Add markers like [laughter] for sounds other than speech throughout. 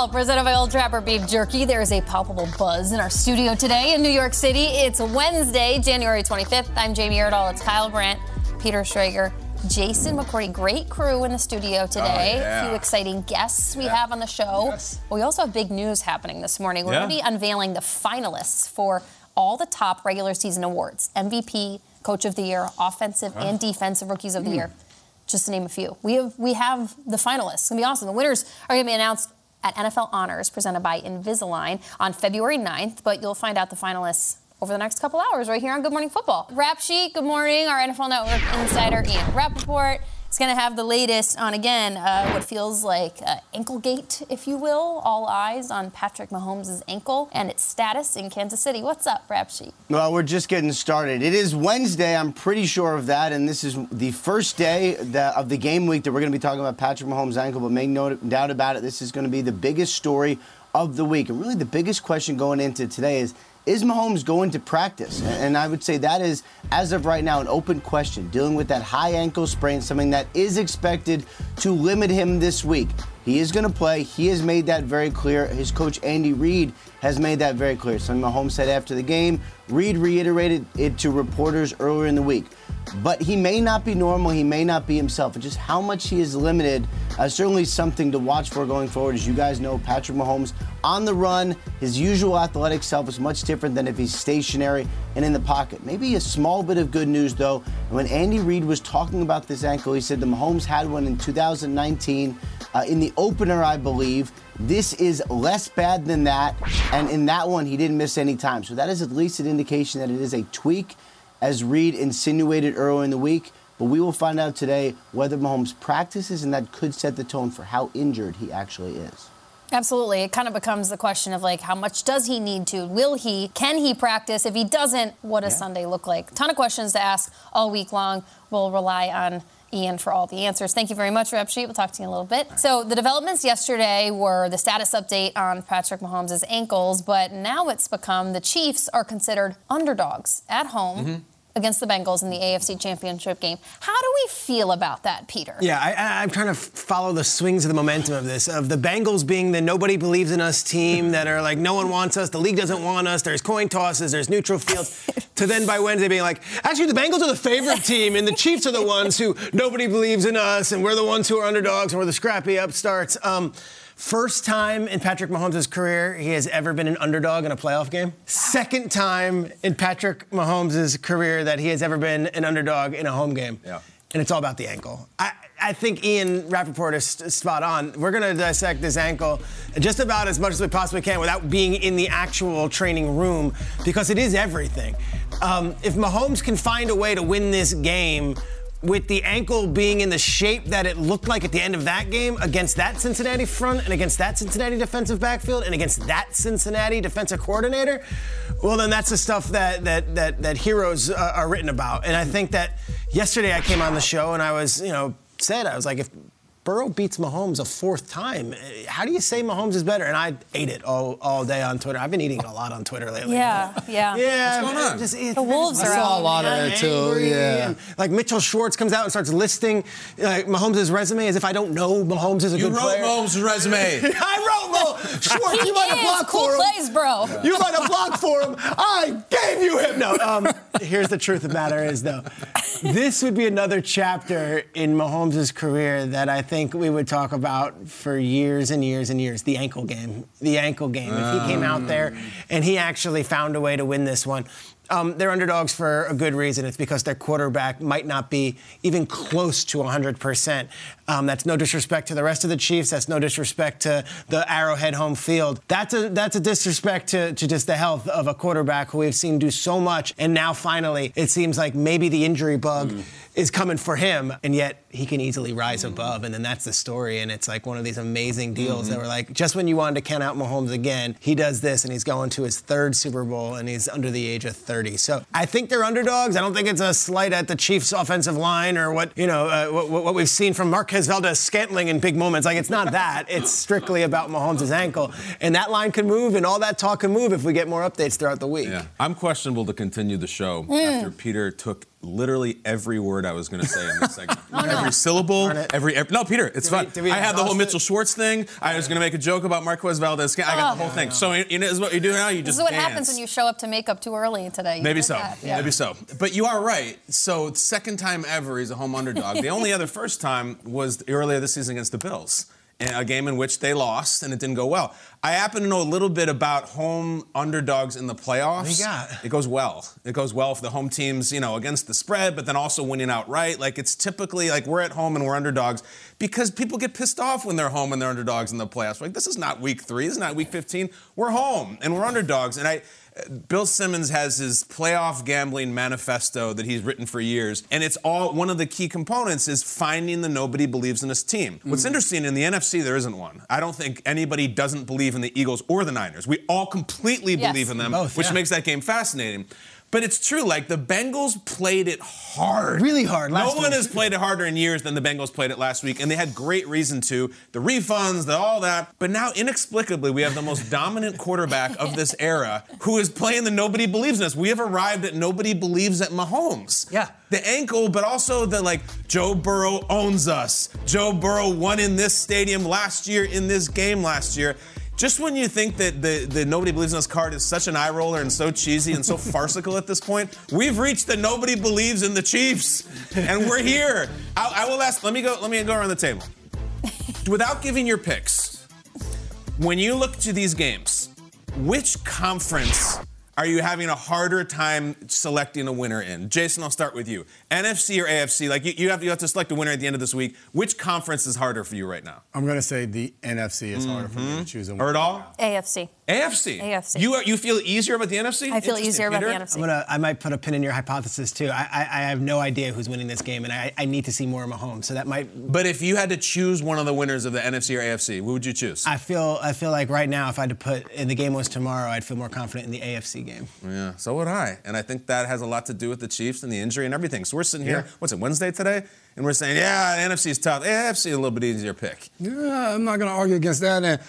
12, presented by Old Trapper Beef Jerky. There is a palpable buzz in our studio today in New York City. It's Wednesday, January 25th. I'm Jamie Erdahl. It's Kyle Brandt, Peter Schrager, Jason McCourty. Great crew in the studio oh, today. Oh, yeah. A few exciting guests we yeah. have on the show. Yes. We also have big news happening this morning. We're yeah. going to be unveiling the finalists for all the top regular season awards MVP, Coach of the Year, Offensive huh. and Defensive Rookies of mm. the hmm. Year just to name a few. We have we have the finalists. It's gonna be awesome. The winners are gonna be announced at NFL Honors presented by Invisalign on February 9th, but you'll find out the finalists over the next couple hours right here on Good Morning Football. Rap Sheet, good morning. Our NFL Network insider Ian Rapoport is going to have the latest on, again, uh, what feels like uh, anklegate, if you will. All eyes on Patrick Mahomes' ankle and its status in Kansas City. What's up, Rap Sheet? Well, we're just getting started. It is Wednesday, I'm pretty sure of that, and this is the first day that, of the game week that we're going to be talking about Patrick Mahomes' ankle. But make no doubt about it, this is going to be the biggest story of the week, and really the biggest question going into today is: Is Mahomes going to practice? And I would say that is, as of right now, an open question. Dealing with that high ankle sprain, something that is expected to limit him this week. He is going to play. He has made that very clear. His coach, Andy Reid, has made that very clear. Something Mahomes said after the game. Reid reiterated it to reporters earlier in the week. But he may not be normal. He may not be himself. And just how much he is limited, uh, certainly something to watch for going forward. As you guys know, Patrick Mahomes on the run, his usual athletic self is much different than if he's stationary and in the pocket. Maybe a small bit of good news, though. When Andy Reid was talking about this ankle, he said the Mahomes had one in 2019 uh, in the opener, I believe. This is less bad than that, and in that one, he didn't miss any time. So that is at least an indication that it is a tweak, as Reid insinuated earlier in the week. But we will find out today whether Mahomes practices, and that could set the tone for how injured he actually is. Absolutely. It kind of becomes the question of like, how much does he need to? Will he? Can he practice? If he doesn't, what does Sunday look like? Ton of questions to ask all week long. We'll rely on Ian for all the answers. Thank you very much, Rap Sheet. We'll talk to you in a little bit. So the developments yesterday were the status update on Patrick Mahomes' ankles, but now it's become the Chiefs are considered underdogs at home. Mm-hmm. Against the Bengals in the AFC Championship game. How do we feel about that, Peter? Yeah, I, I, I'm trying to follow the swings of the momentum of this, of the Bengals being the nobody believes in us team that are like, no one wants us, the league doesn't want us, there's coin tosses, there's neutral fields, [laughs] to then by Wednesday being like, actually, the Bengals are the favorite team, and the Chiefs are the ones who nobody believes in us, and we're the ones who are underdogs, and we're the scrappy upstarts. Um, First time in Patrick Mahomes' career he has ever been an underdog in a playoff game. Second time in Patrick Mahomes' career that he has ever been an underdog in a home game. Yeah. And it's all about the ankle. I, I think Ian Rapoport is spot on. We're going to dissect this ankle just about as much as we possibly can without being in the actual training room because it is everything. Um, if Mahomes can find a way to win this game, with the ankle being in the shape that it looked like at the end of that game against that Cincinnati front and against that Cincinnati defensive backfield and against that Cincinnati defensive coordinator, well then that's the stuff that that that, that heroes uh, are written about. And I think that yesterday I came on the show and I was, you know, said I was like if Burrow beats Mahomes a fourth time. How do you say Mahomes is better? And I ate it all, all day on Twitter. I've been eating it a lot on Twitter lately. Yeah, yeah. Yeah, What's going on? Just, it's- The Wolves I are saw out. a lot of Yeah. it too. Yeah, and, like Mitchell Schwartz comes out and starts listing uh, Mahomes' resume as if I don't know Mahomes is a You good wrote player. Mahomes' resume. [laughs] I wrote Mahomes. Schwartz. He you might have is. blocked Cool for him. plays, bro. You might have blocked for him. I gave you him. No. Um, here's the truth of the matter is though, this would be another chapter in Mahomes' career that I think we would talk about for years and years and years. The ankle game. The ankle game. If he came out there and he actually found a way to win this one. Um, they're underdogs for a good reason. It's because their quarterback might not be even close to 100%. Um, that's no disrespect to the rest of the Chiefs. That's no disrespect to the Arrowhead home field. That's a that's a disrespect to, to just the health of a quarterback who we've seen do so much. And now finally, it seems like maybe the injury bug mm. Is coming for him, and yet he can easily rise mm. above. And then that's the story. And it's like one of these amazing deals mm-hmm. that were like just when you wanted to count out Mahomes again, he does this, and he's going to his third Super Bowl, and he's under the age of 30. So I think they're underdogs. I don't think it's a slight at the Chiefs' offensive line or what you know uh, what, what we've seen from Marquez Marquez Valdes-Scantling in big moments. Like, it's not that. It's strictly about Mahomes' ankle. And that line can move, and all that talk can move if we get more updates throughout the week. Yeah. I'm questionable to continue the show mm. after Peter took literally every word I was going to say in this segment. [laughs] oh, no. Every syllable, every, every, No, Peter, it's did fun. We, we I had the whole Mitchell Schwartz thing. I was going to make a joke about Marquez Valdes. I got the oh. whole thing. So, you know, is what you do now? You this just is what dance. happens when you show up to makeup too early today. Maybe so. Yeah. Maybe so. But you are right. So, second time ever, he's a home underdog. the only other [laughs] first time was earlier this season against the Bills a game in which they lost and it didn't go well. I happen to know a little bit about home underdogs in the playoffs. It goes well. It goes well for the home teams, you know, against the spread, but then also winning outright. Like it's typically like we're at home and we're underdogs because people get pissed off when they're home and they're underdogs in the playoffs. Like this is not week three, this is not week 15. We're home and we're underdogs. And I Bill Simmons has his playoff gambling manifesto that he's written for years, and it's all one of the key components is finding the nobody believes in us team. What's mm. interesting in the NFC, there isn't one. I don't think anybody doesn't believe in the Eagles or the Niners. We all completely yes. believe in them, Both, which yeah. makes that game fascinating. But it's true. Like the Bengals played it hard, really hard. no one week. has played it harder in years than the Bengals played it last week, and they had great reason to. The refunds, the all that. But now, inexplicably, we have the most dominant quarterback of this era who is playing the nobody believes in us. We have arrived at nobody believes at Mahomes. Yeah. The ankle, but also the like Joe Burrow owns us. Joe Burrow won in this stadium last year in this game last year just when you think that the, the Nobody Believes in Us card is such an eye roller and so cheesy and so [laughs] farcical at this point, we've reached the Nobody Believes in the Chiefs. And we're here. I, I will ask, let me go, let me go around the table. Without giving your picks, when you look to these games, which conference are you having a harder time selecting a winner in? Jason, I'll start with you. NFC or AFC? Like you, you, have, you have to select a winner at the end of this week. Which conference is harder for you right now? I'm going to say the NFC is mm-hmm. harder for me to mm-hmm. choose a winner. Heard all? AFC. AFC. AFC. You you feel easier about the NFC? I feel easier Peter? about the NFC. I'm gonna I might put a pin in your hypothesis too. I I, I have no idea who's winning this game, and I, I need to see more of Mahomes. So that might. But if you had to choose one of the winners of the NFC or AFC, who would you choose? I feel I feel like right now, if I had to put in the game was tomorrow, I'd feel more confident in the AFC game. Yeah, so would I, and I think that has a lot to do with the Chiefs and the injury and everything. So we're sitting here. Yeah. What's it Wednesday today? And we're saying, yeah, the NFC is tough. AFC a little bit easier pick. Yeah, I'm not going to argue against that. And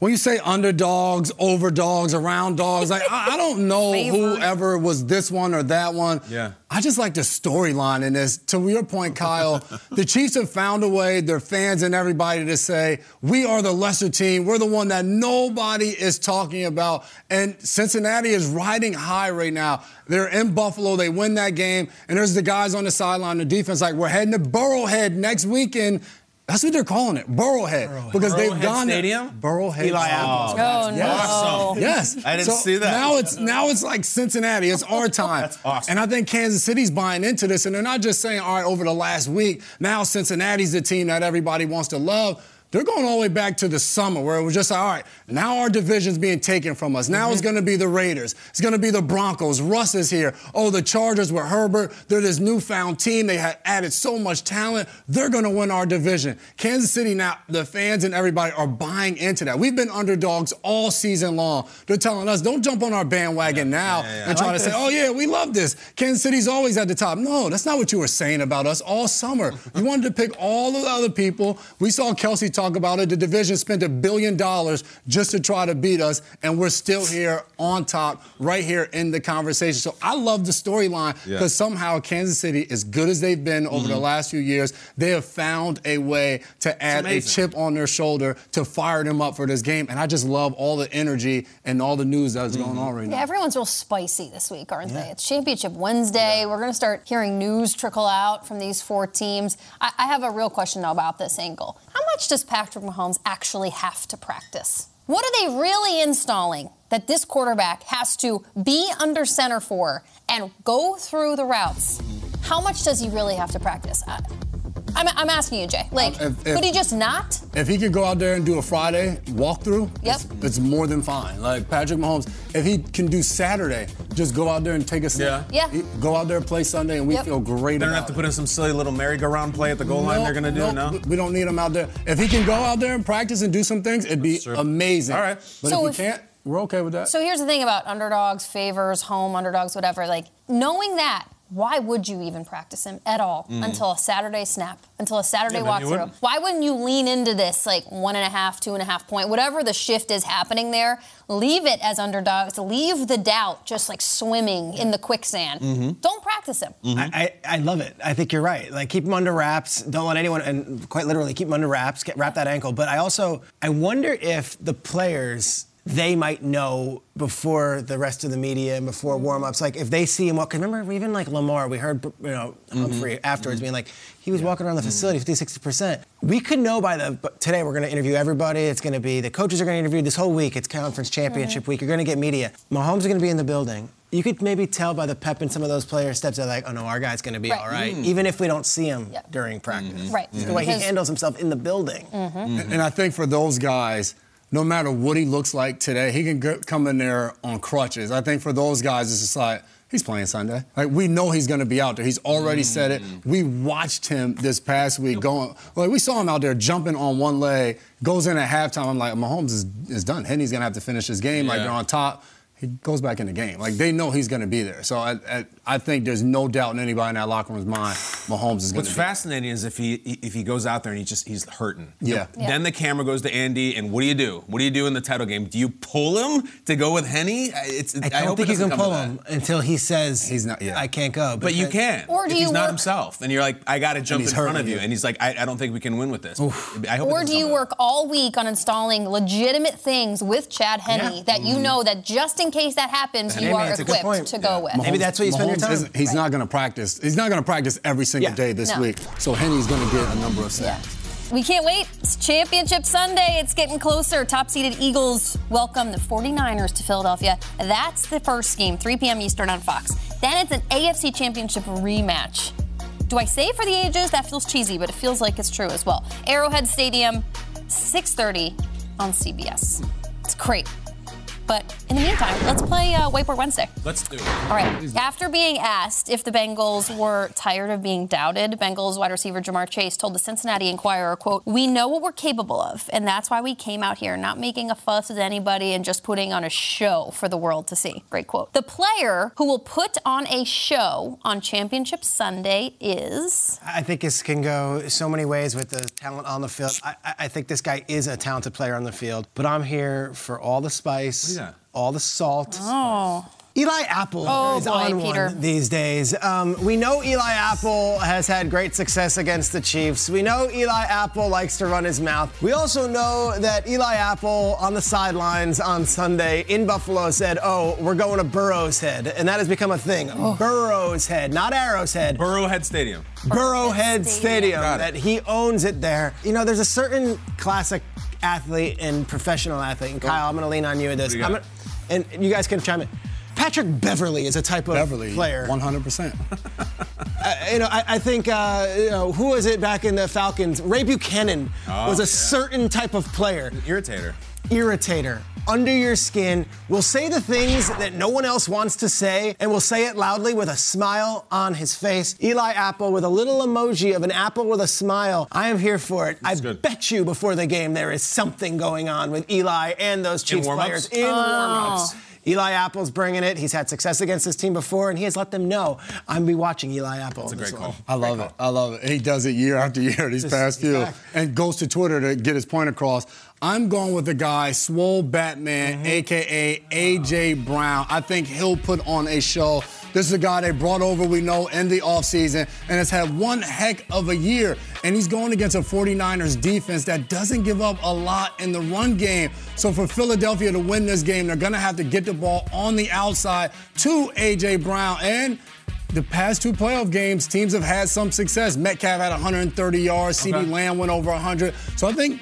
when you say underdogs, overdogs, around dogs, like I, I don't know [laughs] whoever was this one or that one. Yeah. I just like the storyline in this. To your point, Kyle, [laughs] the Chiefs have found a way, their fans and everybody, to say, we are the lesser team. We're the one that nobody is talking about. And Cincinnati is riding high right now. They're in Buffalo. They win that game. And there's the guys on the sideline, the defense, like, we're heading to Burrowhead next weekend. That's what they're calling it, Burrowhead, Burrowhead. because Burrowhead they've gone Stadium. There. Burrowhead. Eli Apple. Oh, no! Awesome. Yes, I didn't so see that. Now it's now it's like Cincinnati. It's [laughs] our time. That's awesome. And I think Kansas City's buying into this, and they're not just saying, "All right, over the last week, now Cincinnati's the team that everybody wants to love." They're going all the way back to the summer where it was just, all right, now our division's being taken from us. Now mm-hmm. it's going to be the Raiders. It's going to be the Broncos. Russ is here. Oh, the Chargers with Herbert. They're this newfound team. They had added so much talent. They're going to win our division. Kansas City now, the fans and everybody are buying into that. We've been underdogs all season long. They're telling us, don't jump on our bandwagon yeah. now yeah, yeah, and try like to this. say, oh, yeah, we love this. Kansas City's always at the top. No, that's not what you were saying about us all summer. you wanted to pick all of the other people. We saw Kelce talk about it. The division spent a billion dollars just to try to beat us, and we're still here on top, right here in the conversation. So I love the storyline because yeah. somehow Kansas City, as good as they've been over mm-hmm. the last few years, they have found a way to add a chip on their shoulder to fire them up for this game. And I just love all the energy and all the news that's mm-hmm. going on right yeah, now. Yeah, everyone's real spicy this week, aren't yeah. they? It's Championship Wednesday. We're going to start hearing news trickle out from these four teams. I, I have a real question now about this angle. How much does Patrick Mahomes actually have to practice? What are they really installing? that this quarterback has to be under center for and go through the routes, how much does he really have to practice? I, I'm, I'm asking you, Jay. Like, If- if- could he just not? If he could go out there and do a Friday walkthrough, Yep. it's, it's more than fine. Like Patrick Mahomes, if he can do Saturday, just go out there and take a snap. Yeah. He- Go out there and play Sunday, and we Yep. feel great They don't have to it. put in some silly little merry-go-round play at the goal line. They're gonna do no. we- We don't need him out there. If he can go out there and practice and do some things, it'd be amazing. All right. But So if if- he can't, we're okay with that. So here's the thing about underdogs, favors, home underdogs, whatever. Like knowing that, why would you even practice him at all until a Saturday snap, until a Saturday Mm. Yeah, walkthrough? wouldn't. Why wouldn't you lean into this like one and a half, two and a half point, whatever the shift is happening there? Leave it as underdogs. Leave the doubt just like swimming in the quicksand. Mm-hmm. Don't practice him. I, I, I love it. I think you're right. Like keep him under wraps. Don't let anyone, and quite literally keep him under wraps. Get, wrap that ankle. But I also I wonder if the players they might know before the rest of the media and before mm-hmm. warm-ups. Like if they see him walk. 'cause remember even like Lamar, we heard you know Humphrey mm-hmm. afterwards mm-hmm. being like he was walking around the facility 50, 60 percent. We could know by the but today we're going to interview everybody. It's going to be the coaches are going to interview this whole week. It's conference championship week. You're going to get media. Mahomes is going to be in the building. You could maybe tell by the pep in some of those players' steps. They're like, oh no, our guy's going to be Right. all right, mm. even if we don't see him Yeah. during practice. Right. The way he handles himself in the building. And I think for those guys, no matter what he looks like today, he can go, come in there on crutches. I think for those guys, it's just like, he's playing Sunday. Like, we know he's going to be out there. He's already said it. Mm. We watched him this past week going, like, we saw him out there jumping on one leg, goes in at halftime. I'm like, Mahomes is, is done. Henne's going to have to finish his game. Like, they're on top. He goes back in the game. Like, they know he's going to be there. So I, I, I think there's no doubt in anybody in that locker room's mind, Mahomes is going What's to be fascinating is if he if he goes out there and he just he's hurting. Yeah. Yeah. Then the camera goes to Andy, and what do you do? What do you do in the title game? Do you pull him to go with Henne? It's, I don't hope think it you can pull him until he says He's not- yeah. I can't go. But you because- can. Or do if he's you not himself, and you're like, I got to jump in front of you, you. and he's like, I, I don't think we can win with this. I hope Or do you come to work all week on installing legitimate things with Chad Henne Yeah. that you mm-hmm. know that just in case that happens, you are it's a good equipped point. to go with? Maybe that's what you spend your time. isn't- He's not going to practice. He's not going to practice every single Yeah. day this No. week. So Henne's going to get a number of sacks. We can't wait. It's Championship Sunday. It's getting closer. Top seeded Eagles welcome the 49ers to Philadelphia. That's the first game, 3 p.m. Eastern on Fox. Then it's an AFC Championship rematch. Do I say for the ages? That feels cheesy, but it feels like it's true as well. Arrowhead Stadium, 6:30 on CBS. It's great. But in the meantime, let's play uh, Whiteboard Wednesday. Let's do it. All right. After being asked if the Bengals were tired of being doubted, Bengals wide receiver Ja'Marr Chase told the Cincinnati Enquirer, quote, "We know what we're capable of, and that's why we came out here, not making a fuss with anybody and just putting on a show for the world to see." Great quote. The player who will put on a show on Championship Sunday is I think this can go so many ways with the talent on the field. I, I- I think this guy is a talented player on the field, but I'm here for all the spice, What is that? All the salt. oh, Eli Apple Oh, is boy, on Peter. one these days. Um, we know Eli Apple has had great success against the Chiefs. We know Eli Apple likes to run his mouth. We also know that Eli Apple on the sidelines on Sunday in Buffalo said, "Oh, we're going to Burrow's Head," and that has become a thing. Oh. Burrow's Head, not Arrow's Head. Burrowhead Stadium. Burrowhead Stadium, Got it. that he owns it there. You know, there's a certain classic athlete and professional athlete. And Kyle, I'm going to lean on you with this. You I'm gonna- and you guys can chime in. Patrick Beverley is a type of Beverley, player. 100%. [laughs] Uh, you know, I, I think uh, you know who was it back in the Falcons? Ray Buchanan was a yeah. certain type of player, Irritator. irritator, under your skin. Will say the things that no one else wants to say, and will say it loudly with a smile on his face. Eli Apple with a little emoji of an apple with a smile. I am here for it. I good. bet you before the game there is something going on with Eli and those Chiefs warm-ups? players in oh. warm-ups. Eli Apple's bringing it. He's had success against this team before, and he has let them know I'm be watching Eli Apple. That's a in this great one. call. I love it. I love it. He does it year after year these Just- past few, back. and goes to Twitter to get his point across. I'm going with the guy, Swole Batman, mm-hmm. aka AJ Brown. I think he'll put on a show. This is a guy they brought over, we know, in the offseason, and has had one heck of a year. And he's going against a 49ers defense that doesn't give up a lot in the run game. So for Philadelphia to win this game, they're going to have to get the ball on the outside to AJ Brown. And the past two playoff games, teams have had some success. Metcalf had 130 yards, Okay. Lamb went over 100. So I think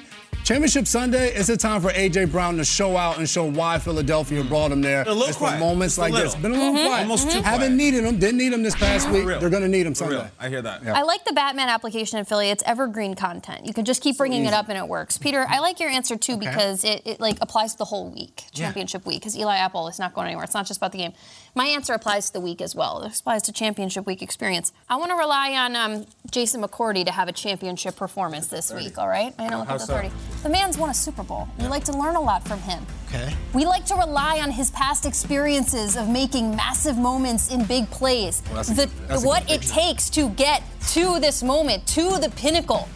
Championship Sunday, it's a time for AJ Brown to show out and show why Philadelphia brought him there. A little it's quiet. for moments Just a like this. Been a little Mm-hmm. quiet. Almost too Haven't quiet. needed him. Didn't need him this past week. They're going to need him For real. Sunday. I hear that. I like the Batman application in Philly. It's evergreen content. You can just keep bringing it up and it works. Peter, I like your answer too because it, it like applies to the whole week, championship week, because Eli Apple is not going anywhere. It's not just about the game. My answer applies to the week as well. It applies to championship week experience. I want to rely on um, Jason McCourty to have a championship performance this week. All right, I know look How at the so? 30. The man's won a Super Bowl. We like to learn a lot from him. Okay. We like to rely on his past experiences of making massive moments in big plays. a the, good- what it takes to get to this moment, to the pinnacle.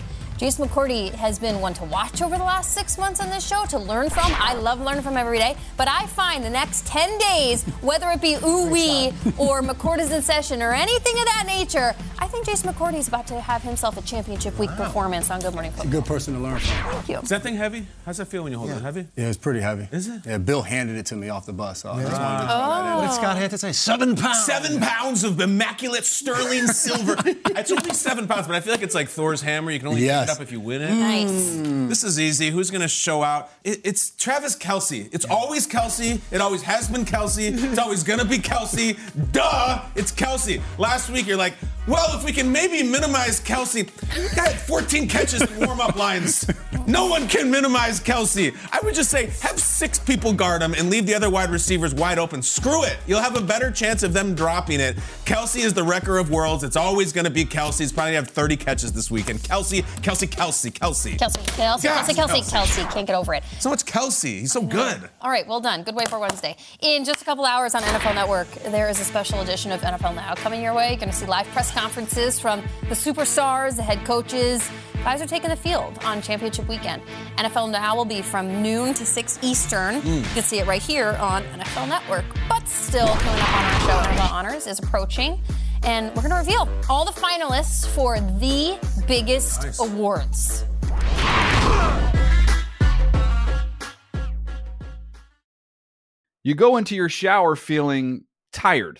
Jason McCourty has been one to watch over the last six months on this show, to learn from. I love learning from every day. But I find the next 10 days, whether it be ooh wee or McCourty's in session or anything of that nature, I think Jason McCourty is about to have himself a championship week performance on Good Morning Football. Good person to learn from. Thank you. Is that thing heavy? How's that feel when you hold it? Heavy? Yeah, it's pretty heavy. Is it? Yeah, Bill handed it to me off the bus. So I just wanted to Oh. that What did Scott have to say? Seven pounds. Seven pounds of immaculate sterling [laughs] silver. it's only seven pounds, but I feel like it's like Thor's hammer. You can only Yes. Pick it up if you win it. Nice. Mm. This is easy. Who's going to show out? It, it's Travis Kelce. It's always Kelce. It always has been Kelce. It's always going to be Kelce. Duh, it's Kelce. Last week, you're like, well, if we can maybe minimize Kelce. Guy had 14 catches in warm up lines. No one can minimize Kelce. I would just say, have six people guard him and leave the other wide receivers wide open. Screw it. You'll have a better chance of them dropping it. Kelce is the wrecker of worlds. It's always going to be Kelce. He's probably going to have 30 catches this week. And Kelce, Kelce, Kelce, Kelce. Kelce, Kelce, Yes, Kelce, Kelce, Kelce. Kelce. Can't get over it. So much Kelce. He's so good. All right, well done. Good way for Wednesday. In just a couple hours on NFL Network, there is a special edition of NFL Now coming your way. You're going to see live press conferences from the superstars, the head coaches. Guys are taking the field on championship weekend. NFL Now will be from noon to 6 Eastern. Hmm. You can see it right here on NFL Network. But still, coming up on our show, NFL Honors is approaching. And we're going to reveal all the finalists for the biggest Nice. awards. You go into your shower feeling tired,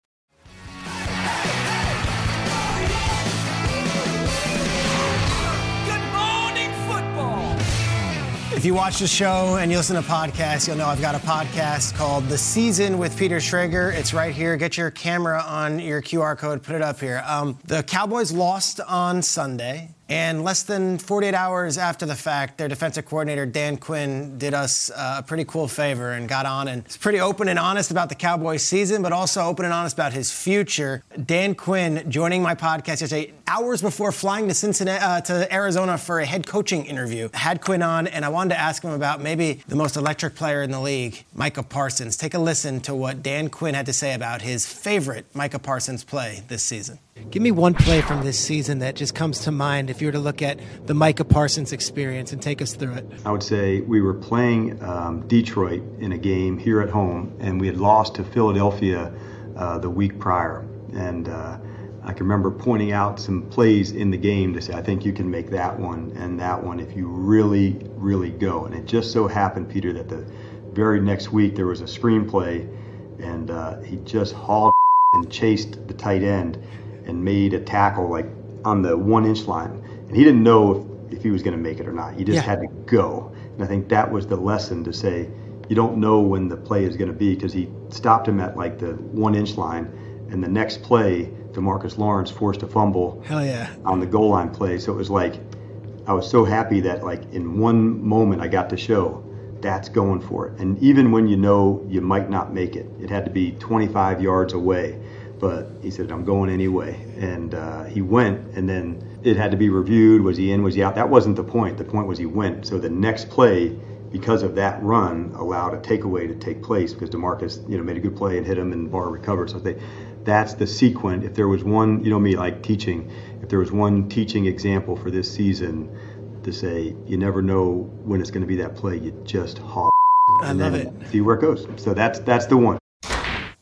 If you watch the show and you listen to podcasts, you'll know I've got a podcast called The Season with Peter Schrager. It's right here. Get your camera on your QR code, put it up here. Um, the Cowboys lost on Sunday. And less than 48 hours after the fact, their defensive coordinator, Dan Quinn, did us uh, a pretty cool favor and got on and was pretty open and honest about the Cowboys season, but also open and honest about his future. Dan Quinn joining my podcast yesterday, hours before flying to Cincinnati, uh, to Arizona for a head coaching interview. Had Quinn on, and I wanted to ask him about maybe the most electric player in the league, Micah Parsons. Take a listen to what Dan Quinn had to say about his favorite Micah Parsons play this season. Give me one play from this season that just comes to mind if you were to look at the Micah Parsons experience and take us through it. I would say we were playing um, Detroit in a game here at home, and we had lost to Philadelphia uh, the week prior. And uh, I can remember pointing out some plays in the game to say, I think you can make that one and that one if you really, really go. And it just so happened, Peter, that the very next week there was a screenplay, and uh, he just hauled [laughs] and chased the tight end and made a tackle like on the one inch line. And he didn't know if, if he was going to make it or not. He just Yeah. had to go. And I think that was the lesson to say you don't know when the play is going to be because he stopped him at like the one inch line. And the next play, Demarcus Lawrence forced a fumble Hell yeah. on the goal line play. So it was like I was so happy that like in one moment I got to show that's going for it. And even when you know you might not make it, it had to be 25 yards away. But he said, I'm going anyway. And uh, he went, and then it had to be reviewed. Was he in? Was he out? That wasn't the point. The point was he went. So the next play, because of that run, allowed a takeaway to take place because Demarcus, you know, made a good play and hit him, and Barr recovered. So they, that's the sequence. If there was one, you know me, like teaching. If there was one teaching example for this season, to say you never know when it's going to be that play, you just haul I and love then it. see where it goes. So that's that's the one.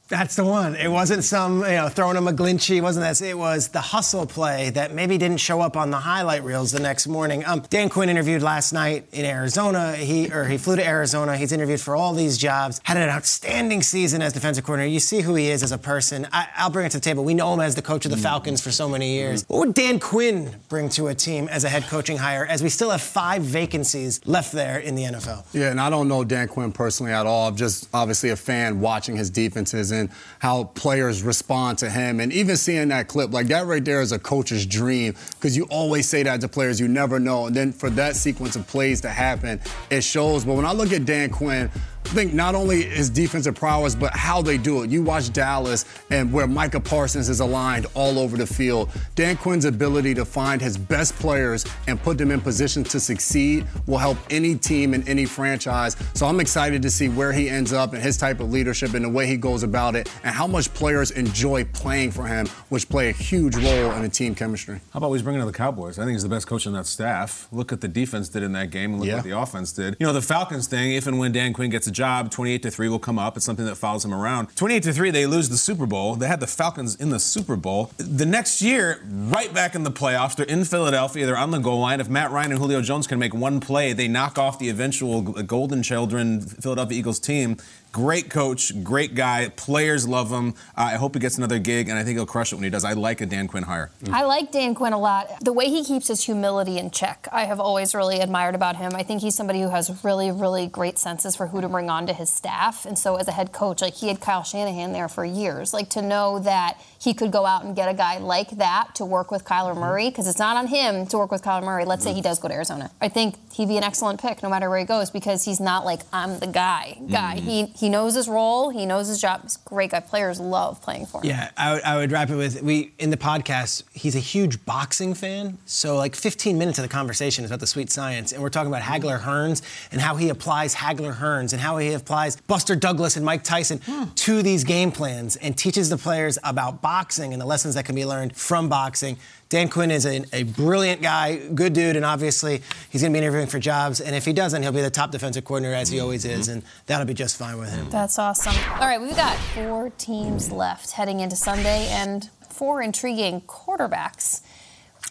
That's the one. It wasn't some, you know, throwing him a glinchy. It wasn't that. It was the hustle play that maybe didn't show up on the highlight reels the next morning. Um, Dan Quinn interviewed last night in Arizona. He or he flew to Arizona. He's interviewed for all these jobs. Had an outstanding season as defensive coordinator. You see who he is as a person. I, I'll bring it to the table. We know him as the coach of the Falcons for so many years. What would Dan Quinn bring to a team as a head coaching hire? As we still have five vacancies left there in the NFL. Yeah, and I don't know Dan Quinn personally at all. I'm just obviously a fan watching his defenses and how players respond to him. And even seeing that clip, like that right there is a coach's dream because you always say that to players, you never know. And then for that sequence of plays to happen, it shows. But when I look at Dan Quinn, think not only his defensive prowess, but how they do it. You watch Dallas and where Micah Parsons is aligned all over the field. Dan Quinn's ability to find his best players and put them in position to succeed will help any team in any franchise. So I'm excited to see where he ends up and his type of leadership and the way he goes about it and how much players enjoy playing for him, which play a huge role in the team chemistry. How about he's bringing in the Cowboys? I think he's the best coach on that staff. Look at the defense did in that game and look Yeah. what the offense did. You know, the Falcons thing, if and when Dan Quinn gets a job, 28 to 3 will come up. It's something that follows him around. 28 to 3, they lose the Super Bowl. They had the Falcons in the Super Bowl. The next year, right back in the playoffs, they're in Philadelphia, they're on the goal line. If Matt Ryan and Julio Jones can make one play, they knock off the eventual Golden Children Philadelphia Eagles team. Great coach, great guy. Players love him. Uh, I hope he gets another gig, and I think he'll crush it when he does. I like a Dan Quinn hire. Mm. I like Dan Quinn a lot. The way he keeps his humility in check, I have always really admired about him. I think he's somebody who has really, really great senses for who to bring on to his staff. And so, as a head coach, like he had Kyle Shanahan there for years. Like to know that he could go out and get a guy like that to work with Kyler mm-hmm. Murray, because it's not on him to work with Kyler Murray. Let's say he mm-hmm. does go to Arizona. I think he'd be an excellent pick no matter where he goes because he's not like I'm the guy. Guy. Mm-hmm. He he knows his role. He knows his job. He's a great guy. Players love playing for him. Yeah, I would, I would wrap it with we in the podcast. He's a huge boxing fan, so like 15 minutes of the conversation is about the sweet science, and we're talking about Hagler Hearns and how he applies Hagler Hearns and how he applies Buster Douglas and Mike Tyson to these game plans and teaches the players about boxing and the lessons that can be learned from boxing. Dan Quinn is a, a brilliant guy, good dude, and obviously he's going to be interviewing for jobs. And if he doesn't, he'll be the top defensive coordinator as he mm-hmm. always is, and that'll be just fine with him. That's awesome. All right, we've got four teams left heading into Sunday and four intriguing quarterbacks.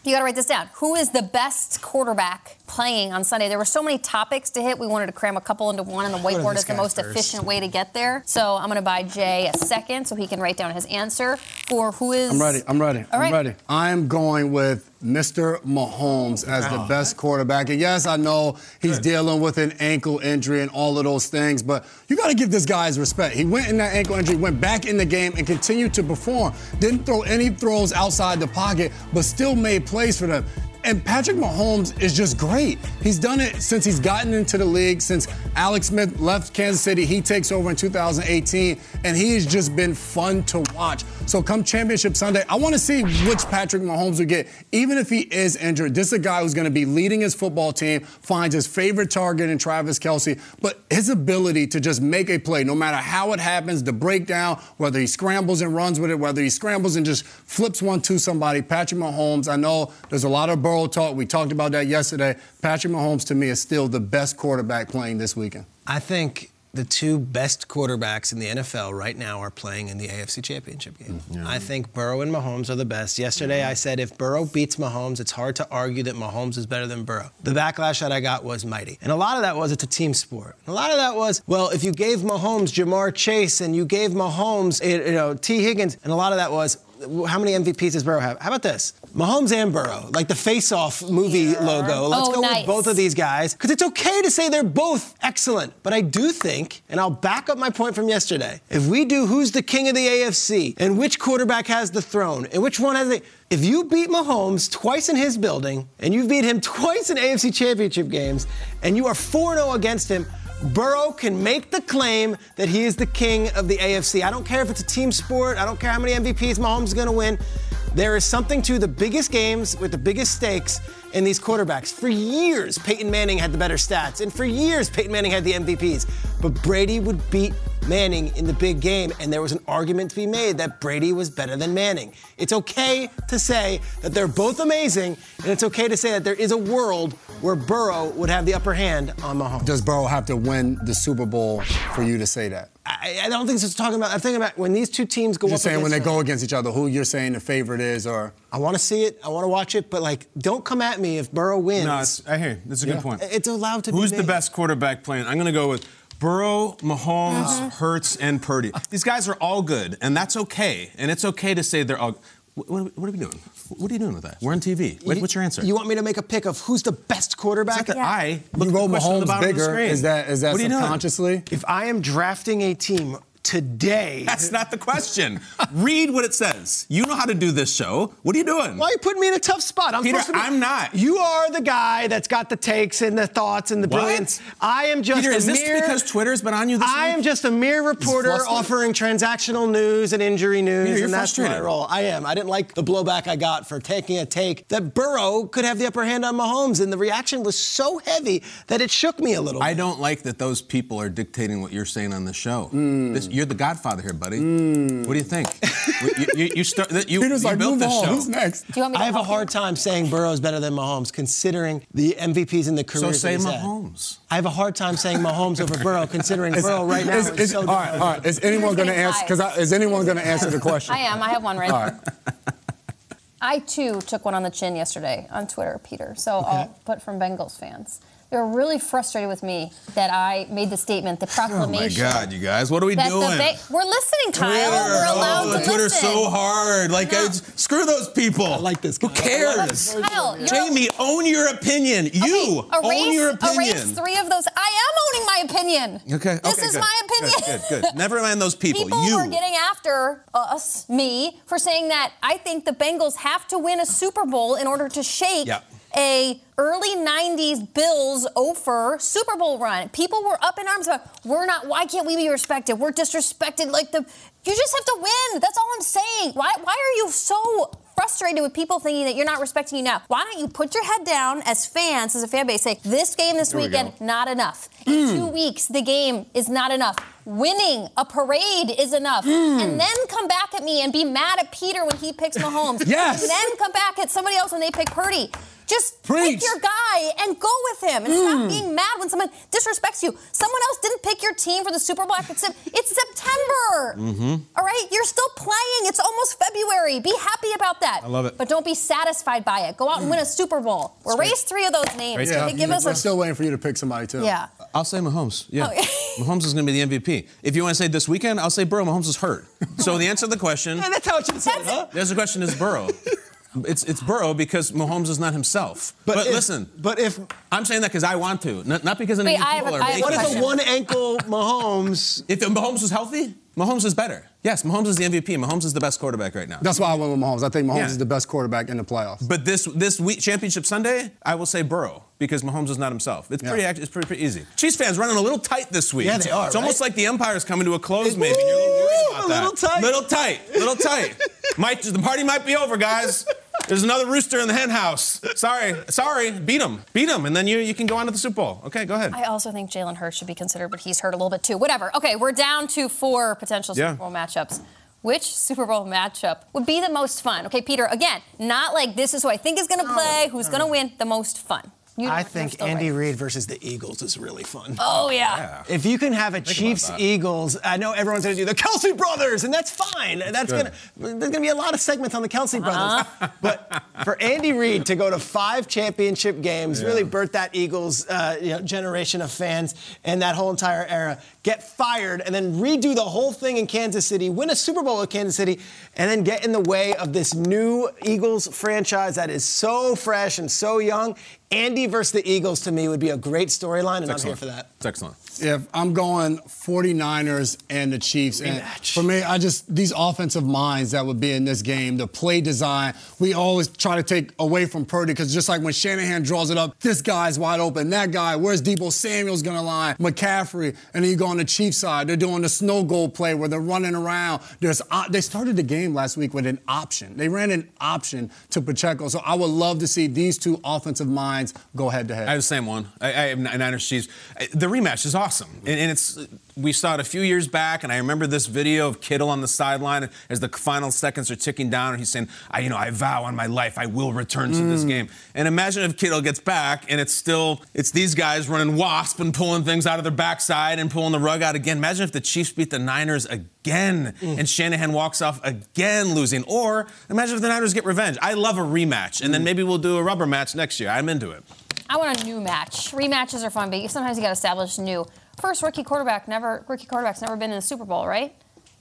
You got to write this down. Who is the best quarterback playing on Sunday? There were so many topics to hit. We wanted to cram a couple into one, and the whiteboard is the most first. efficient way to get there. So I'm going to buy Jay a second so he can write down his answer for who is. I'm ready. I'm ready. All I'm ready. I'm going with Mr. Mahomes as the best quarterback. And yes, I know he's dealing with an ankle injury and all of those things, but you got to give this guy his respect. He went in that ankle injury, went back in the game, and continued to perform. Didn't throw any throws outside the pocket, but still made plays for them. And Patrick Mahomes is just great. He's done it since he's gotten into the league, since Alex Smith left Kansas City. He takes over in 2018, and he has just been fun to watch. So come championship Sunday, I want to see which Patrick Mahomes we get. Even if he is injured, this is a guy who's going to be leading his football team, finds his favorite target in Travis Kelce, but his ability to just make a play, no matter how it happens, the breakdown, whether he scrambles and runs with it, whether he scrambles and just flips one to somebody, Patrick Mahomes, I know there's a lot of Burrow talk. We talked about that yesterday. Patrick Mahomes, to me, is still the best quarterback playing this weekend. I think the two best quarterbacks in the NFL right now are playing in the AFC Championship game. Mm, I think Burrow and Mahomes are the best. Yesterday I said if Burrow beats Mahomes, it's hard to argue that Mahomes is better than Burrow. The backlash that I got was mighty. And a lot of that was it's a team sport. A lot of that was, well, if you gave Mahomes Ja'Marr Chase and you gave Mahomes, you know, Tee Higgins, and a lot of that was, how many MVPs does Burrow have? How about this? Mahomes and Burrow, like the Face Off movie logo. Let's Oh, go nice. with both of these guys because it's okay to say they're both excellent. But I do think, and I'll back up my point from yesterday, if we do who's the king of the AFC and which quarterback has the throne and which one has the. If you beat Mahomes twice in his building and you beat him twice in AFC championship games and you are 4 0 against him, Burrow can make the claim that he is the king of the AFC. I don't care if it's a team sport, I don't care how many MVPs Mahomes is going to win. There is something to the biggest games with the biggest stakes in these quarterbacks. For years, Peyton Manning had the better stats, and for years, Peyton Manning had the MVPs. But Brady would beat Manning in the big game, and there was an argument to be made that Brady was better than Manning. It's okay to say that they're both amazing, and it's okay to say that there is a world where Burrow would have the upper hand on Mahomes. Does Burrow have to win the Super Bowl for you to say that? I, I don't think it's talking about. I'm thinking about when these two teams go You're up. saying when they against go against each other, who you're saying the favorite is, or I want to see it. I want to watch it, but like, don't come at me if Burrow wins. No, it's, I hear. you. That's a Yeah. good point. It's allowed to be Who's the best quarterback playing? I'm going to go with Burrow, Mahomes, Uh-huh. Hurts, and Purdy. These guys are all good, and that's okay. And it's okay to say they're all. What, what, what are we doing? What are you doing with that? We're on TV. What, what's your answer? You want me to make a pick of who's the best quarterback? It's not that I look you at the roll question on the Mahomes bottom of the bigger? screen. Is that is that What are you doing? subconsciously? If I am drafting a team today, That's not the question. Read what it says. You know how to do this show. What are you doing? why are you putting me in a tough spot? I'm Peter, supposed to be- I'm not. You are the guy that's got the takes and the thoughts and the What? brilliance. I am just Peter, a is this mere. because Twitter's been on you this I week? am just a mere reporter offering transactional news and injury news, Peter, you're and that's my role. I am. I didn't like the blowback I got for taking a take that Burrow could have the upper hand on Mahomes, and the reaction was so heavy that it shook me a little. I bit. don't like that those people are dictating what you're saying on the show. Hmm. This, you're the godfather here, buddy. What do you think? [laughs] you, you, you, start, you, Peter's you like, built move this on. show. Who's next? Do you want me to I have a help you? hard time saying Burrow's better than Mahomes, considering the MVPs in the career. So careers. say that had. Mahomes. I have a hard time saying Mahomes over Burrow, considering Burrow right now is, Is- is- so all right, all right. Is anyone going to Here's answer? Because is anyone going to answer the question? I am. I have one right. All right. I too took one on the chin yesterday on Twitter, Peter. So I'll put from Bengals fans. They were really frustrated with me that I made the statement, the proclamation. Oh my. God, you guys, what are we doing? ba- we're listening, Kyle. We're oh, allowed oh, to Twitter's listen. so hard. Like, No. it's- screw those people. I like this Who cares? Kyle, you're Jamie, own your opinion. You Okay, erase, own your opinion. erase three of those. I am owning my opinion. Okay. This okay, is good. my opinion. Good, good, good. Never mind those people. People you. were getting after us, me, for saying that I think the Bengals have to win a Super Bowl in order to shake Yeah. A early 90s Bills Ofer Super Bowl run. People were up in arms about we're not why can't we be respected? We're disrespected like the you just have to win. That's all I'm saying. Why why are you so frustrated with people thinking that you're not respecting you now? Why don't you put your head down as fans, as a fan base, say this game this we weekend go. not enough. In two hmm. weeks the game is not enough. Winning a parade is enough. Hmm. And then come back at me and be mad at Peter when he picks Mahomes. [laughs] Yes. And then come back at somebody else when they pick Purdy. Just Preach. pick your guy and go with him and stop mm. being mad when someone disrespects you. Someone else didn't pick your team for the Super Bowl. It's, it's September. Mm-hmm. All right? You're still playing. It's almost February. Be happy about that. I love it. But don't be satisfied by it. Go out and mm. win a Super Bowl. Erase three of those names. Yeah, Give us we're a. still waiting for you to pick somebody too. Yeah. I'll say Mahomes. Yeah. Oh, okay. [laughs] Mahomes is going to be the MVP. If you want to say this weekend, I'll say Burrow. Mahomes is hurt. So the answer to the question, Yeah, [laughs] that's how it should say, That's- huh? the answer to the question is Burrow. [laughs] It's it's Burrow because Mahomes is not himself. But, if- listen, but if I'm saying that because I want to, not, not because any Wait, I have people are I have what if a one ankle Mahomes? If Mahomes was healthy, Mahomes is better. Yes, Mahomes is the MVP. Mahomes is the best quarterback right now. That's why I went with Mahomes. I think Mahomes Yeah. is the best quarterback in the playoffs. But this this week championship Sunday, I will say Burrow because Mahomes is not himself. It's Yeah. pretty it's pretty, pretty easy. Chiefs fans running a little tight this week. Yeah, they are, It's almost like the Empire's coming to a close, maybe. and You're a little worried about a that. little tight. Little tight. Little tight. [laughs] might the party might be over, guys. There's another rooster in the hen house. Sorry, sorry. Beat him, beat him, and then you you can go on to the Super Bowl. Okay, go ahead. I also think Jalen Hurts should be considered, but he's hurt a little bit too. Whatever. Okay, we're down to four potential Yeah. Super Bowl matchups. Which Super Bowl matchup would be the most fun? Okay, Peter, again, not like this is who I think is going to play, who's going to win, the most fun. You- I think Andy right. Reid versus the Eagles is really fun. Oh, yeah. If you can have a Chiefs Eagles, I know everyone's going to do the Kelce brothers, and that's fine. That's good. gonna there's going to be a lot of segments on the Kelce brothers. but for Andy Reid to go to five championship games, really birth that Eagles uh, you know, generation of fans and that whole entire era, get fired, and then redo the whole thing in Kansas City, win a Super Bowl with Kansas City, and then get in the way of this new Eagles franchise that is so fresh and so young. Andy versus the Eagles to me would be a great storyline, and I'm here for that. It's excellent. If I'm going 49ers and the Chiefs, and for me, I just these offensive minds that would be in this game, the play design, we always try to take away from Purdy because just like when Shanahan draws it up, this guy's wide open, that guy, where's Deebo Samuel's gonna line, McCaffrey, and then you go on the Chiefs side, they're doing the snow goal play where they're running around. There's uh, they started the game last week with an option. They ran an option to Pacheco, so I would love to see these two offensive minds go head to head. I have the same one. I, I have Niners Chiefs. The rematch is awesome, and, and, it's we saw it a few years back, and I remember this video of Kittle on the sideline as the final seconds are ticking down, and he's saying, "I, you know, I vow on my life I will return to mm. this game." And imagine if Kittle gets back, and it's still it's these guys running wasp and pulling things out of their backside and pulling the rug out again. Imagine if the Chiefs beat the Niners again, mm. and Shanahan walks off again losing, or imagine if the Niners get revenge. I love a rematch, and then mm. maybe we'll do a rubber match next year. I'm into it. I want a new match. Rematches are fun, but sometimes you got to establish new. First rookie quarterback never rookie quarterback's never been in a Super Bowl, right?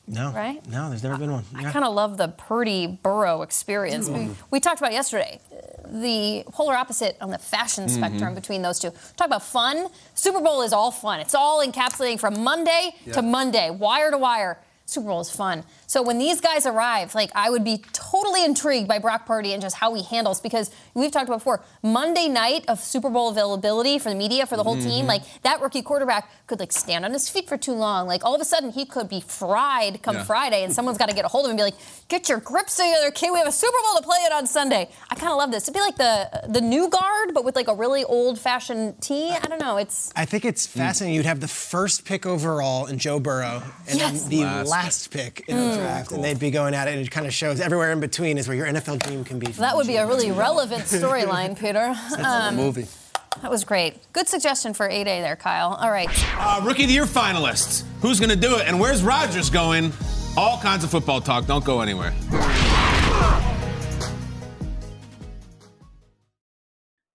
No. Right? No, there's never been one. Yeah. I kind of love the Purdy Burrow experience. Mm. We, we, talked about yesterday the polar opposite on the fashion mm-hmm. spectrum between those two. Talk about fun. Super Bowl is all fun. It's all encapsulating from Monday yeah. to Monday, wire to wire. Super Bowl is fun. So when these guys arrive, like I would be totally intrigued by Brock Purdy and just how he handles because we've talked about before Monday night of Super Bowl availability for the media for the whole mm-hmm. team, like that rookie quarterback could like stand on his feet for too long. Like all of a sudden he could be fried come yeah. Friday, and someone's got to get a hold of him and be like, "Get your grips together, kid. We have a Super Bowl to play it on Sunday." I kind of love this. It'd be like the the new guard, but with like a really old fashioned tee. I don't know. It's. I think it's fascinating. You'd have the first pick overall in Joe Burrow, and yes. then the last, last pick in mm. the draft, cool. and they'd be going at it. And it kind of shows everywhere in between is where your NFL dream can be. That would be a really relevant [laughs] storyline, Peter. Um, movie. That was great. Good suggestion for 8A there, Kyle. All right. Uh, Rookie of the Year finalists. Who's going to do it? And where's Rodgers going? All kinds of football talk. Don't go anywhere.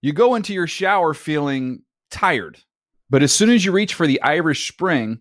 You go into your shower feeling tired, but as soon as you reach for the Irish Spring,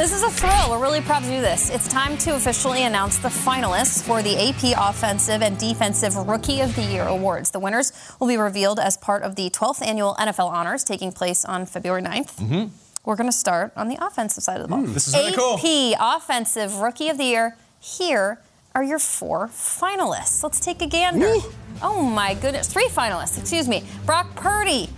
This is a thrill. We're really proud to do this. It's time to officially announce the finalists for the AP Offensive and Defensive Rookie of the Year awards. The winners will be revealed as part of the 12th annual NFL Honors taking place on February 9th. Mm-hmm. We're going to start on the offensive side of the ball. Mm, this is really cool. AP Offensive Rookie of the Year. Here are your four finalists. Let's take a gander. Woo. Oh my goodness. Three finalists, excuse me. Brock Purdy,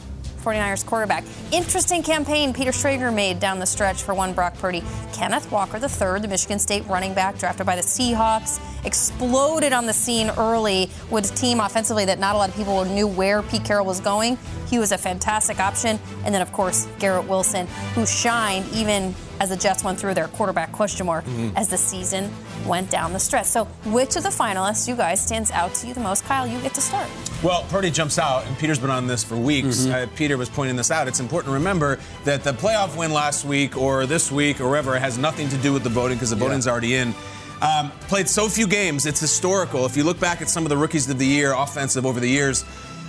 49ers quarterback. Interesting campaign Peter Schrager made down the stretch for one Brock Purdy. Kenneth Walker III, the Michigan State running back drafted by the Seahawks, exploded on the scene early with a team offensively that not a lot of people knew where Pete Carroll was going. He was a fantastic option. And then, of course, Garrett Wilson, who shined even as the Jets went through their quarterback question mark mm-hmm. as the season went down the stretch. So, which of the finalists, you guys, stands out to you the most? Kyle, you get to start. Well, Purdy jumps out, and Peter's been on this for weeks. Mm-hmm. Uh, Peter was pointing this out. It's important to remember that the playoff win last week or this week or whatever has nothing to do with the voting because the yeah. voting's already in. Um, played so few games, it's historical. If you look back at some of the rookies of the year, offensive over the years,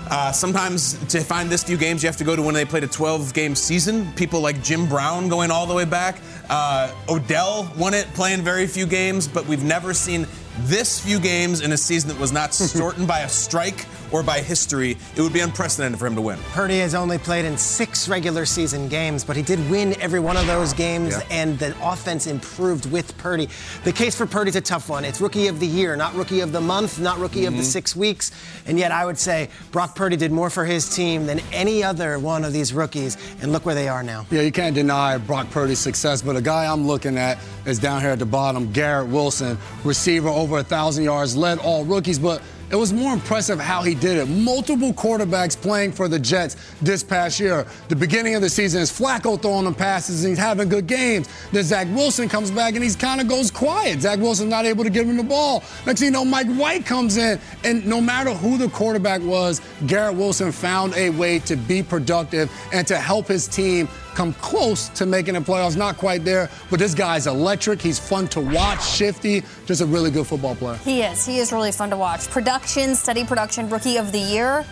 uh, sometimes to find this few games, you have to go to when they played a 12 game season. People like Jim Brown going all the way back. Uh, Odell won it playing very few games, but we've never seen this few games in a season that was not [laughs] shortened by a strike or by history, it would be unprecedented for him to win. Purdy has only played in six regular season games, but he did win every one of those games, yeah. and the offense improved with Purdy. The case for Purdy's a tough one. It's rookie of the year, not rookie of the month, not rookie mm-hmm. of the mm-hmm. six weeks. And yet, I would say Brock Purdy did more for his team than any other one of these rookies, and look where they are now. Yeah, you can't deny Brock Purdy's success, but a guy I'm looking at is down here at the bottom, Garrett Wilson, receiver over a thousand yards, led all rookies, but it was more impressive how he did it. Multiple quarterbacks playing for the Jets this past year. The beginning of the season is Flacco throwing them passes and he's having good games. Then Zach Wilson comes back and he kind of goes quiet. Zach Wilson's not able to give him the ball. Next thing you know, Mike White comes in, and no matter who the quarterback was, Garrett Wilson found a way to be productive and to help his team come close to making the playoffs. Not quite there, but this guy's electric. He's fun to watch, shifty, just a really good football player. He is. He is really fun to watch. Production, steady production, rookie of the year.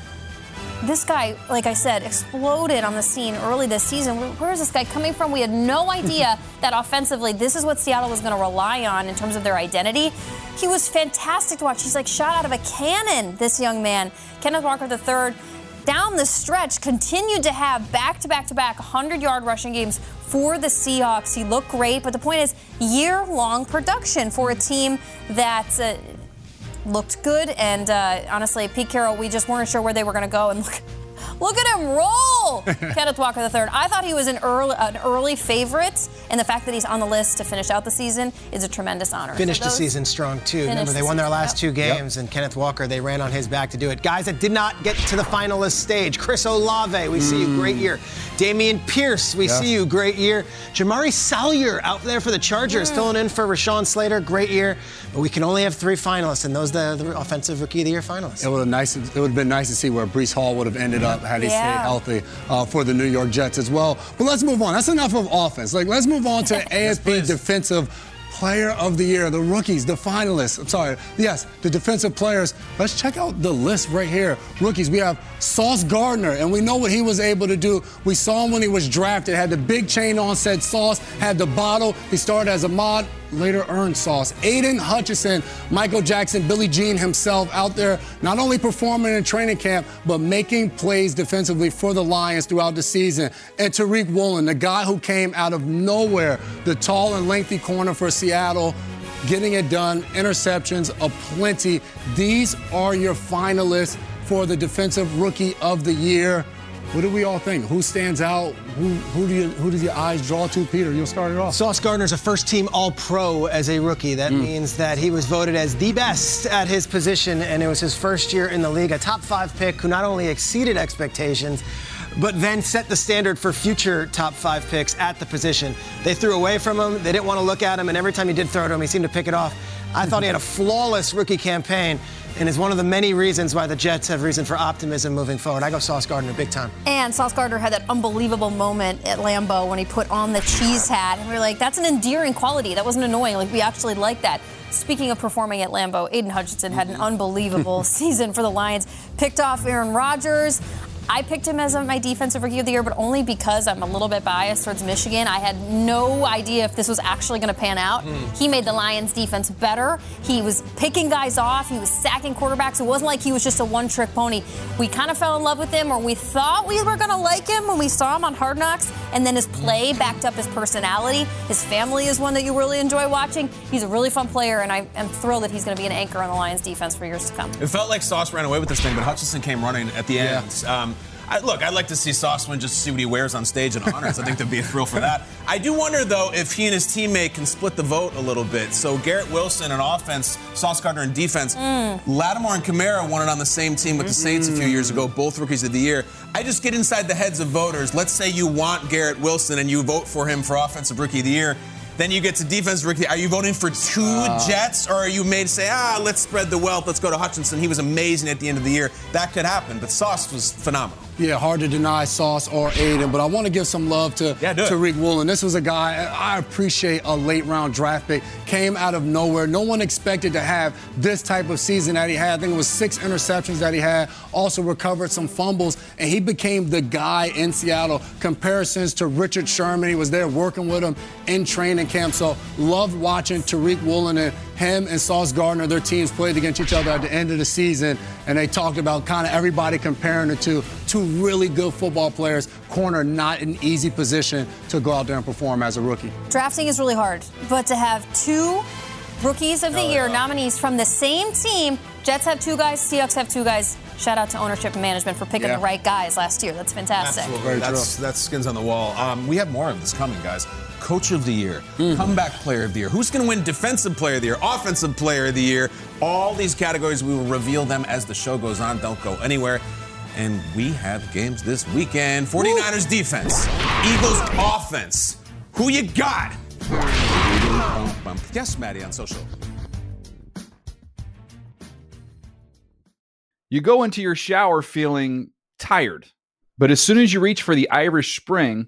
this guy, like I said, exploded on the scene early this season. Where, where is this guy coming from? We had no [laughs] idea that offensively, this is what Seattle was going to rely on in terms of their identity. He was fantastic to watch. He's like shot out of a cannon, this young man. Kenneth Walker III, down the stretch, continued to have back to back to back 100 yard rushing games for the Seahawks. He looked great, but the point is, year long production for a team that. Uh, looked good, and uh, honestly, Pete Carroll, we just weren't sure where they were going to go. And look, Look at him roll, [laughs] Kenneth Walker III. I thought he was an early, an early favorite, and the fact that he's on the list to finish out the season is a tremendous honor. Finished so the season strong too. Remember, they won their last two games, yep. and Kenneth Walker they ran on his back to do it. Guys that did not get to the finalist stage: Chris Olave, we mm. see you, great year. Dameon Pierce, we yeah. see you, great year. Jamaree Salyer out there for the Chargers, mm. filling in for Rashawn Slater, great year. But we can only have three finalists, and those the, the offensive rookie of the year finalists. It would have nice. It would have been nice to see where Breece Hall would have ended up had he yeah. stayed healthy uh, for the New York Jets as well. But let's move on. That's enough of offense. Like let's move on to [laughs] AFC defensive player of the year, the rookies, the finalists. I'm sorry. Yes, the defensive players. Let's check out the list right here. Rookies, we have Sauce Gardner, and we know what he was able to do. We saw him when he was drafted, had the big chain on, said Sauce, had the bottle. He started as Ahmad, later earned Sauce. Aidan Hutchinson, Michael Jackson, Billie Jean himself out there, not only performing in training camp, but making plays defensively for the Lions throughout the season. And Tariq Woolen, the guy who came out of nowhere, the tall and lengthy corner for Seattle Seattle, getting it done, interceptions aplenty. These are your finalists for the Defensive Rookie of the Year. What do we all think? Who stands out? Who who do you who does your eyes draw to? Peter, you'll start it off. Sauce Gardner's a first-team All-Pro as a rookie. That mm. means that he was voted as the best at his position, and it was his first year in the league. A top five pick who not only exceeded expectations, but then set the standard for future top five picks at the position. They threw away from him. They didn't want to look at him, and every time he did throw to him, he seemed to pick it off. I thought he had a [laughs] flawless rookie campaign and is one of the many reasons why the Jets have reason for optimism moving forward. I go Sauce Gardner big time. And Sauce Gardner had that unbelievable moment at Lambeau when he put on the cheese hat, and we are like, that's an endearing quality. That wasn't annoying. Like we actually like that. Speaking of performing at Lambeau, Aidan Hutchinson had an mm-hmm. unbelievable [laughs] season for the Lions. Picked off Aaron Rodgers. I picked him as my defensive rookie of the year, but only because I'm a little bit biased towards Michigan. I had no idea if this was actually going to pan out. Mm. He made the Lions defense better. He was picking guys off. He was sacking quarterbacks. It wasn't like he was just a one trick pony. We kind of fell in love with him, or we thought we were going to like him when we saw him on Hard Knocks. And then his play backed up his personality. His family is one that you really enjoy watching. He's a really fun player, and I am thrilled that he's going to be an anchor on the Lions defense for years to come. It felt like Sauce ran away with this thing, but Hutchinson came running at the end. Yeah. Um, I, look, I'd like to see Sauce win just see what he wears on stage at honors. I think there'd be a thrill for that. I do wonder, though, if he and his teammate can split the vote a little bit. So Garrett Wilson on offense, Sauce Gardner in defense. Mm. Lattimore and Kamara won it on the same team with the Saints a few years ago, both rookies of the year. I just get inside the heads of voters. Let's say you want Garrett Wilson and you vote for him for offensive rookie of the year. Then you get to defense rookie. Are you voting for two uh, Jets, or are you made to say, ah, let's spread the wealth, let's go to Hutchinson? He was amazing at the end of the year. That could happen, but Sauce was phenomenal. Yeah, hard to deny Sauce or Aiden, but I want to give some love to yeah, Tariq Woolen. This was a guy I appreciate a late round draft pick. Came out of nowhere. No one expected to have this type of season that he had. I think it was six interceptions that he had. Also recovered some fumbles, and he became the guy in Seattle. Comparisons to Richard Sherman. He was there working with him in training camp. So loved watching Tariq Woolen and him and Sauce Gardner, their teams played against each other at the end of the season, and they talked about kind of everybody comparing the two. Two really good football players. Corner, not an easy position to go out there and perform as a rookie. Drafting is really hard, but to have two rookies of the oh, year yeah. nominees from the same team, Jets have two guys, Seahawks have two guys. Shout out to ownership and management for picking yeah. the right guys last year. That's fantastic. Absolutely. That's, that's skins on the wall. Um, we have more of this coming, guys. Coach of the Year, mm. Comeback Player of the Year. Who's going to win Defensive Player of the Year, Offensive Player of the Year? All these categories, we will reveal them as the show goes on. Don't go anywhere. And we have games this weekend 49ers Woo. defense, Eagles offense. Who you got? Yes, Maddie on social. You go into your shower feeling tired, but as soon as you reach for the Irish Spring,